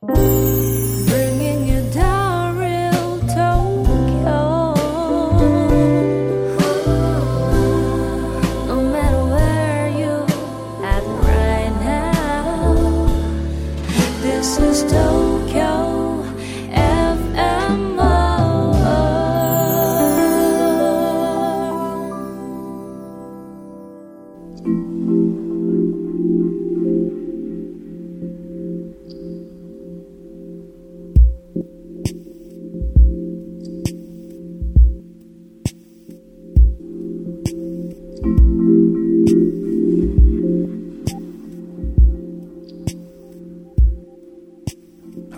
Bringing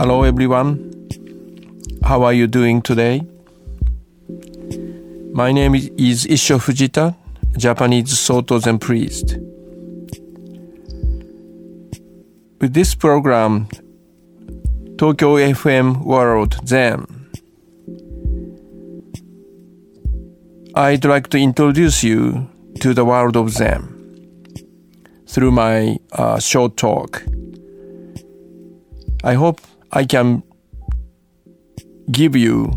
Hello, everyone. How are you doing today? My name is- is Issho Fujita, Japanese Soto Zen priest. With this program, Tokyo FM World Zen, I'd like to introduce you to the world of Zen through my uh, short talk. I hope I can give you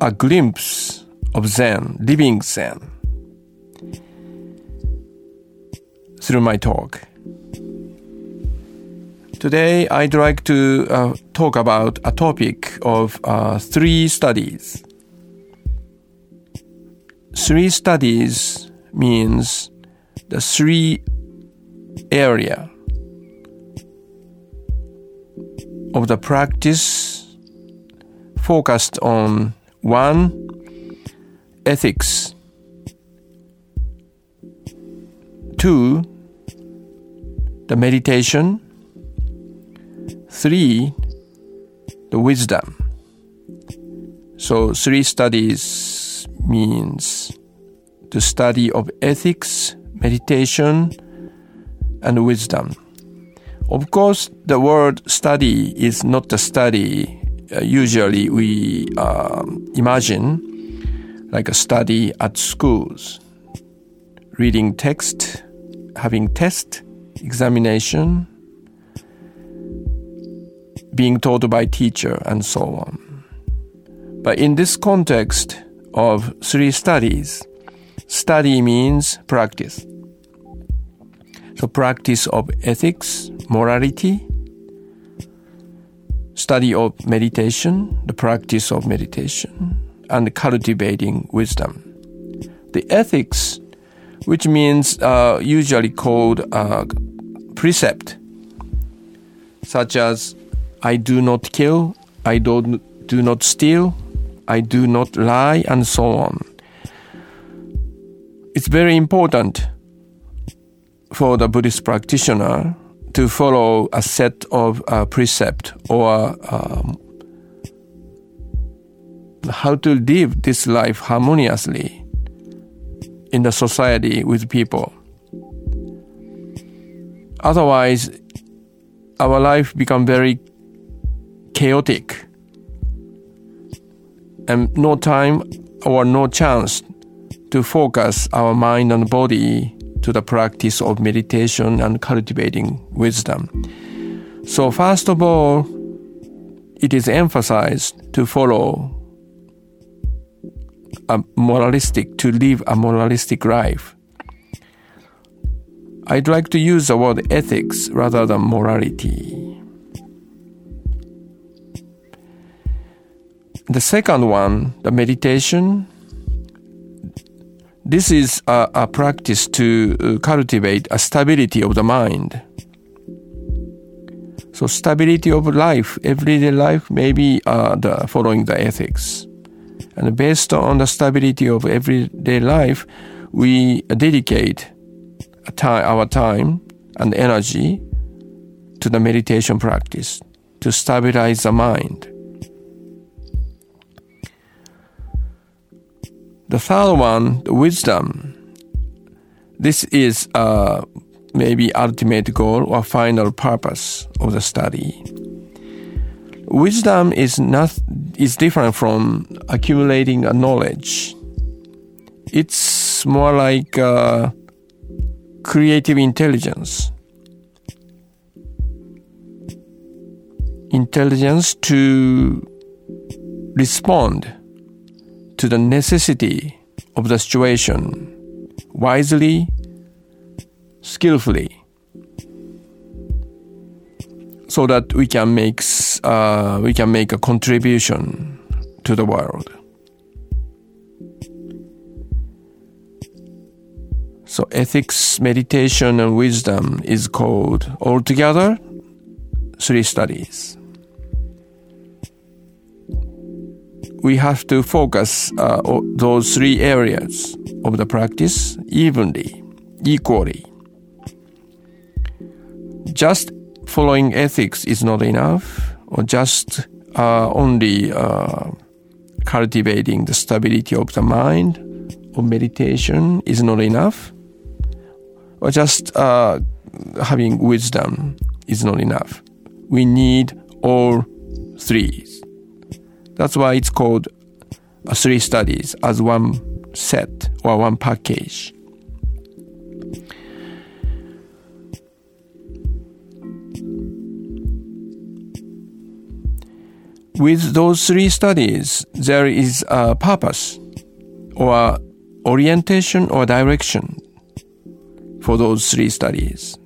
a glimpse of Zen, living Zen, through my talk. Today, I'd like to uh, talk about a topic of uh, three studies. Three studies means the three area of the practice focused on one ethics. Two the meditation. Three the wisdom. So three studies means the study of ethics meditation and wisdom of course, the word study is not the study uh, usually we um, imagine, like a study at schools, reading text, having test, examination, being taught by teacher, and so on. But in this context of three studies, study means practice. So practice of ethics, morality, study of meditation, the practice of meditation, and cultivating wisdom. The ethics, which means uh, usually called uh, precept, such as I do not kill, I don't, do not steal, I do not lie, and so on. It's very important for the Buddhist practitioner to follow a set of uh, precept or um, how to live this life harmoniously in the society with people. Otherwise, our life become very chaotic and no time or no chance to focus our mind and body to the practice of meditation and cultivating wisdom. So, first of all, it is emphasized to follow a moralistic, to live a moralistic life. I'd like to use the word ethics rather than morality. The second one, the meditation, this is a, a practice to uh, cultivate a stability of the mind. So stability of life, everyday life, maybe uh, the following the ethics, and based on the stability of everyday life, we dedicate our time and energy to the meditation practice to stabilize the mind. The third one, the wisdom. This is uh, maybe ultimate goal or final purpose of the study. Wisdom is not is different from accumulating a knowledge. It's more like uh, creative intelligence. intelligence to respond to the necessity of the situation wisely, skillfully, so that we can make uh, we can make a contribution to the world. So ethics, meditation, and wisdom is called altogether three studies. We have to focus uh, those three areas of the practice evenly, equally. Just following ethics is not enough, or just uh, only uh, cultivating the stability of the mind or meditation is not enough or just uh, having wisdom is not enough. We need all three. That's why it's called three studies as one set or one package. With those three studies, there is a purpose or orientation or direction for those three studies.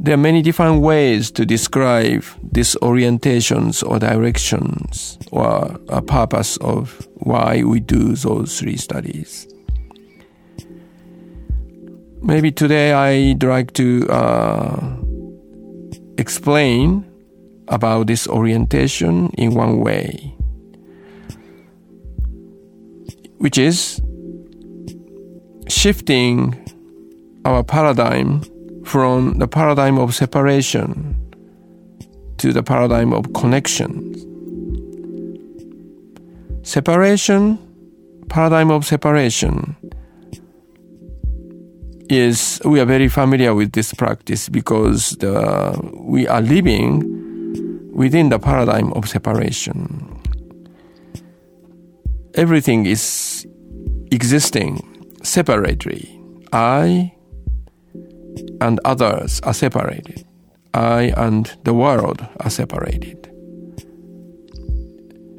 There are many different ways to describe these orientations or directions or a purpose of why we do those three studies. Maybe today I'd like to uh, explain about this orientation in one way, which is shifting our paradigm from the paradigm of separation to the paradigm of connection. Separation, paradigm of separation, is we are very familiar with this practice because the, we are living within the paradigm of separation. Everything is existing separately. I and others are separated. I and the world are separated.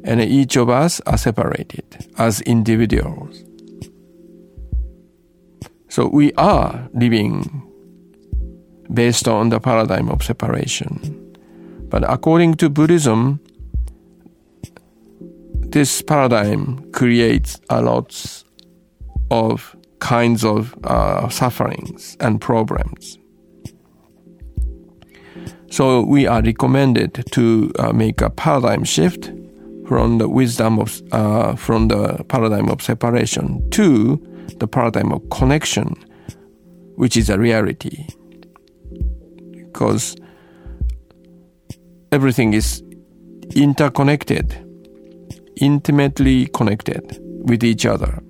And each of us are separated as individuals. So we are living based on the paradigm of separation. But according to Buddhism, this paradigm creates a lot of kinds of uh, sufferings and problems. So we are recommended to uh, make a paradigm shift from the wisdom of uh, from the paradigm of separation to the paradigm of connection, which is a reality. Because everything is interconnected, intimately connected with each other.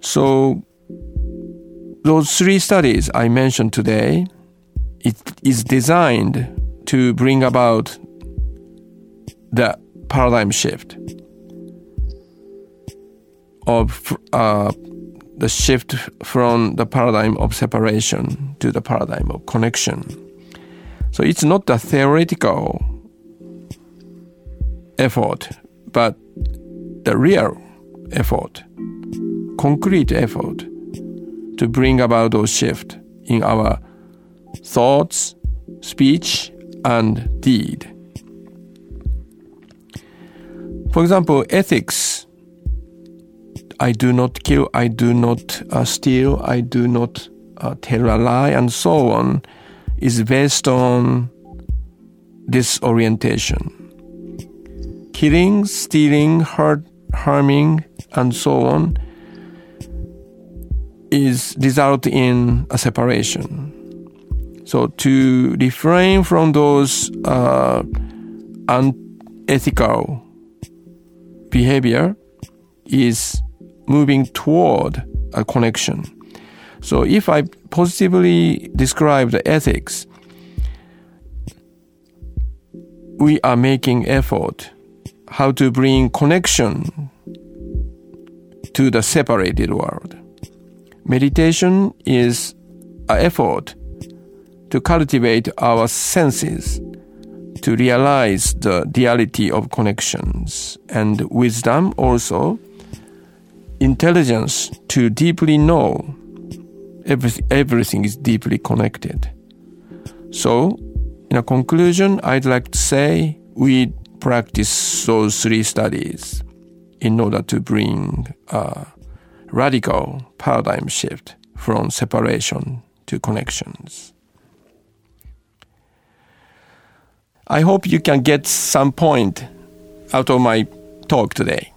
So those three studies I mentioned today, it is designed to bring about the paradigm shift of uh, the shift from the paradigm of separation to the paradigm of connection. So it's not a theoretical effort, but the real effort concrete effort to bring about those shift in our thoughts, speech, and deed. For example, ethics. I do not kill, I do not uh, steal, I do not uh, tell a lie, and so on, is based on this orientation. Killing, stealing, hurt, harming, and so on is result in a separation. So to refrain from those uh, unethical behavior is moving toward a connection. So if I positively describe the ethics, we are making effort how to bring connection to the separated world meditation is an effort to cultivate our senses to realize the reality of connections and wisdom. Also intelligence to deeply know everything, everything is deeply connected. So in a conclusion i'd like to say we practice those three studies in order to bring a radical paradigm shift from separation to connections I hope you can get some point out of my talk today.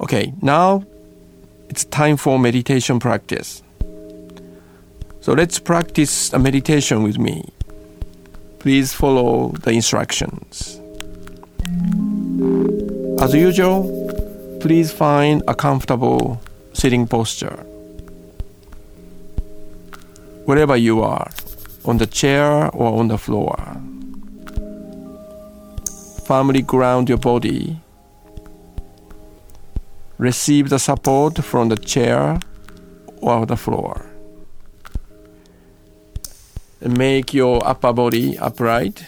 Okay, now it's time for meditation practice. So let's practice a meditation with me. Please follow the instructions. As usual, please find a comfortable sitting posture wherever you are, on the chair or on the floor. Firmly ground your body. Receive the support from the chair or the floor. Make your upper body upright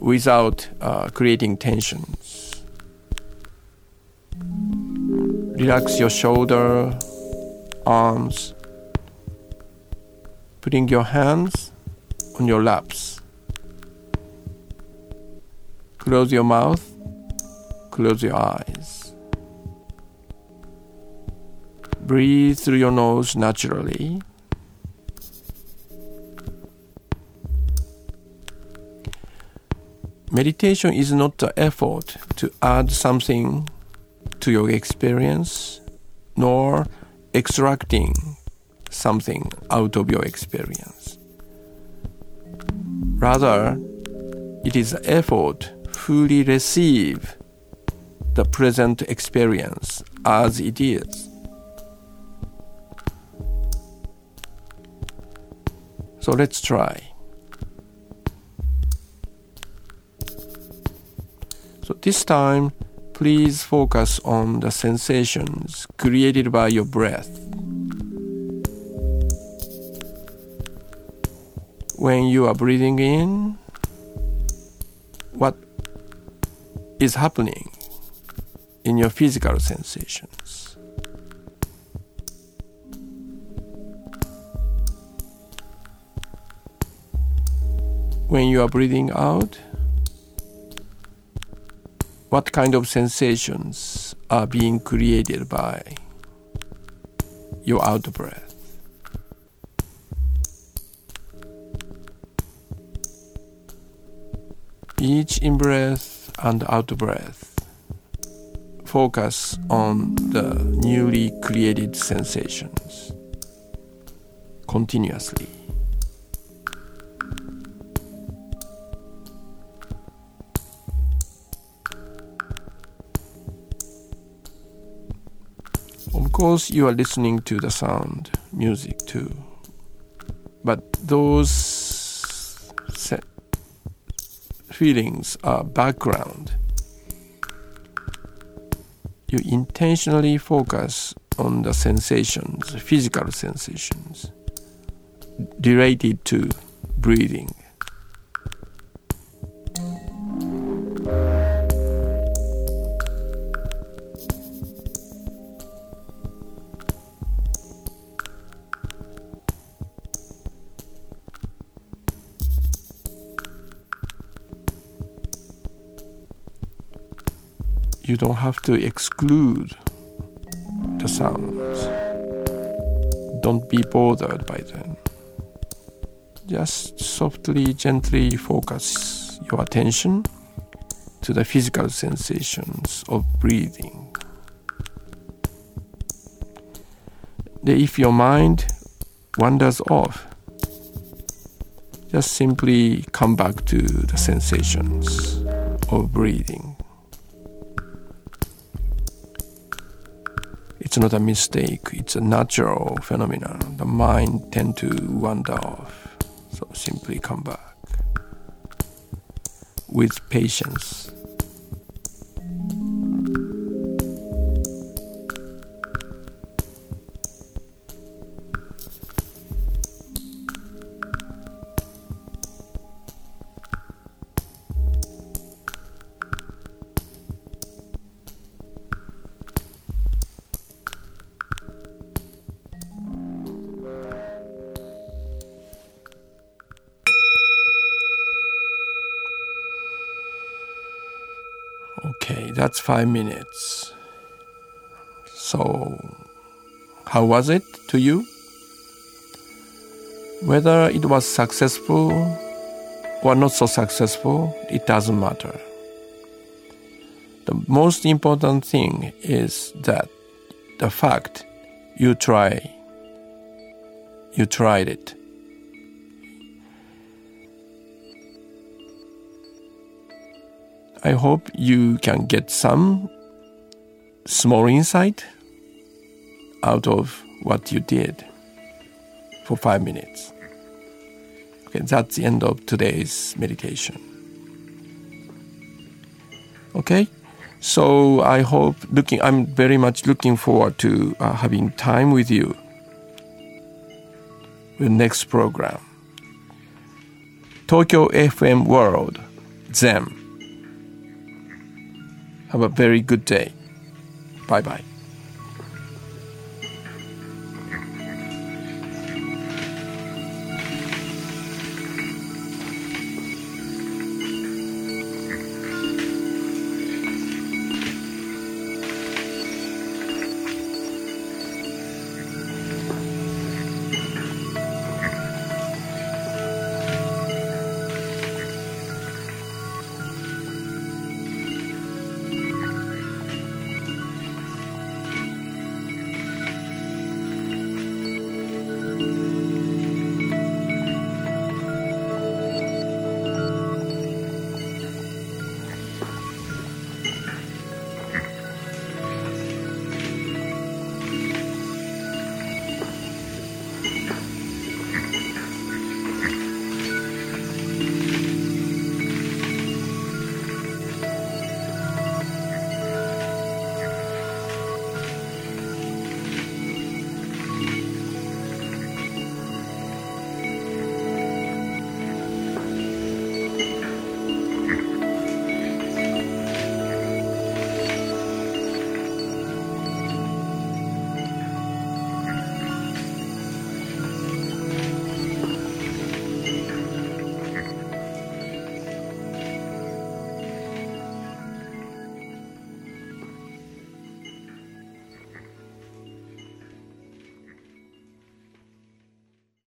without uh, creating tensions. Relax your shoulder, arms, putting your hands on your laps. Close your mouth, close your eyes. Breathe through your nose naturally. Meditation is not the effort to add something to your experience, nor extracting something out of your experience. Rather, it is effort fully receive the present experience as it is. So let's try. So this time, please focus on the sensations created by your breath. when you are breathing in, what is happening in your physical sensations. When you are breathing out, what kind of sensations are being created by your out breath? Each in breath and out breath. Focus on the newly created sensations continuously. Course, you are listening to the sound, music too. But those feelings are background. You intentionally focus on the sensations, physical sensations, related to breathing. You don't have to exclude the sounds. Don't be bothered by them. Just softly, gently focus your attention to the physical sensations of breathing. If your mind wanders off, just simply come back to the sensations of breathing. It's not a mistake. It's a natural phenomenon. The mind tend to wander off. So simply come back with patience. Okay, that's five minutes. So, how was it to you? Whether it was successful or not so successful, it doesn't matter. The most important thing is that the fact you try, you tried it. I hope you can get some small insight out of what you did for five minutes. Okay, that's the end of today's meditation. Okay, so I hope looking. I'm very much looking forward to uh, having time with you. The next program, Tokyo FM World, Zen. Have a very good day. Bye bye.